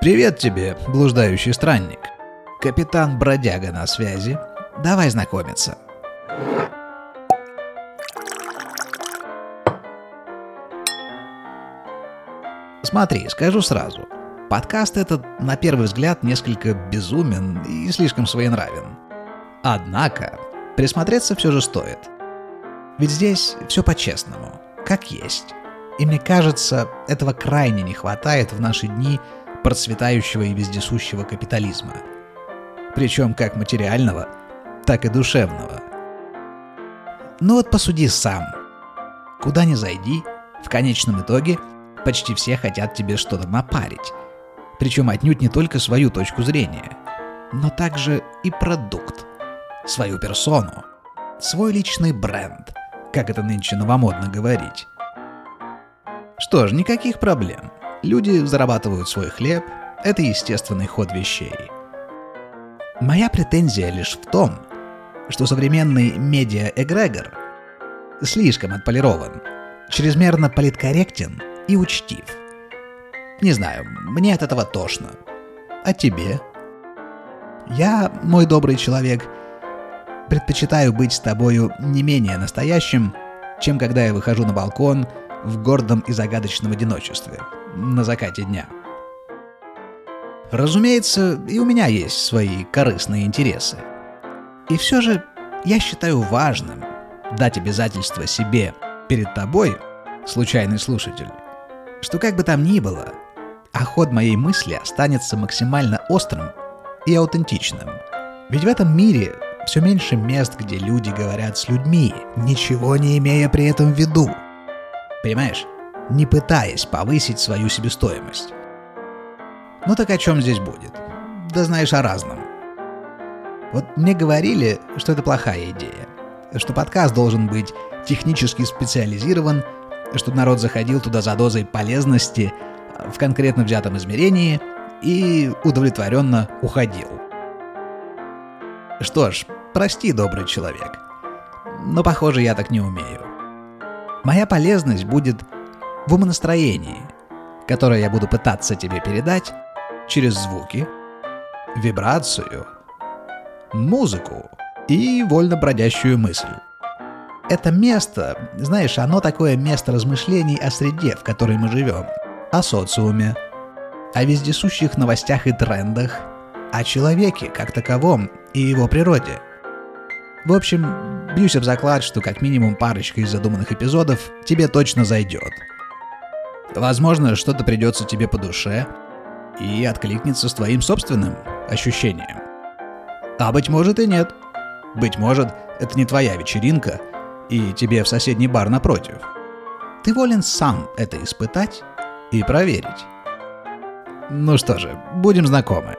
Привет тебе, блуждающий странник. Капитан Бродяга на связи. Давай знакомиться. Смотри, скажу сразу. Подкаст этот, на первый взгляд, несколько безумен и слишком своенравен. Однако, присмотреться все же стоит. Ведь здесь все по-честному, как есть. И мне кажется, этого крайне не хватает в наши дни процветающего и вездесущего капитализма. Причем как материального, так и душевного. Ну вот посуди сам. Куда ни зайди, в конечном итоге почти все хотят тебе что-то напарить. Причем отнюдь не только свою точку зрения, но также и продукт, свою персону, свой личный бренд, как это нынче новомодно говорить. Что ж, никаких проблем. Люди зарабатывают свой хлеб, это естественный ход вещей. Моя претензия лишь в том, что современный медиа-эгрегор слишком отполирован, чрезмерно политкорректен и учтив. Не знаю, мне от этого тошно. А тебе? Я, мой добрый человек, предпочитаю быть с тобою не менее настоящим, чем когда я выхожу на балкон в гордом и загадочном одиночестве на закате дня. Разумеется, и у меня есть свои корыстные интересы. И все же я считаю важным дать обязательство себе перед тобой, случайный слушатель, что как бы там ни было, а ход моей мысли останется максимально острым и аутентичным. Ведь в этом мире все меньше мест, где люди говорят с людьми, ничего не имея при этом в виду. Понимаешь? Не пытаясь повысить свою себестоимость. Ну так о чем здесь будет? Да знаешь о разном. Вот мне говорили, что это плохая идея. Что подкаст должен быть технически специализирован, чтобы народ заходил туда за дозой полезности в конкретно взятом измерении и удовлетворенно уходил. Что ж, прости, добрый человек. Но, похоже, я так не умею. Моя полезность будет в умонастроении, которое я буду пытаться тебе передать через звуки, вибрацию, музыку и вольно бродящую мысль. Это место, знаешь, оно такое место размышлений о среде, в которой мы живем, о социуме, о вездесущих новостях и трендах, о человеке как таковом и его природе. В общем, бьюсь об заклад, что как минимум парочка из задуманных эпизодов тебе точно зайдет. Возможно, что-то придется тебе по душе и откликнется с твоим собственным ощущением. А быть может и нет. Быть может, это не твоя вечеринка — и тебе в соседний бар напротив. Ты волен сам это испытать и проверить. Ну что же, будем знакомы.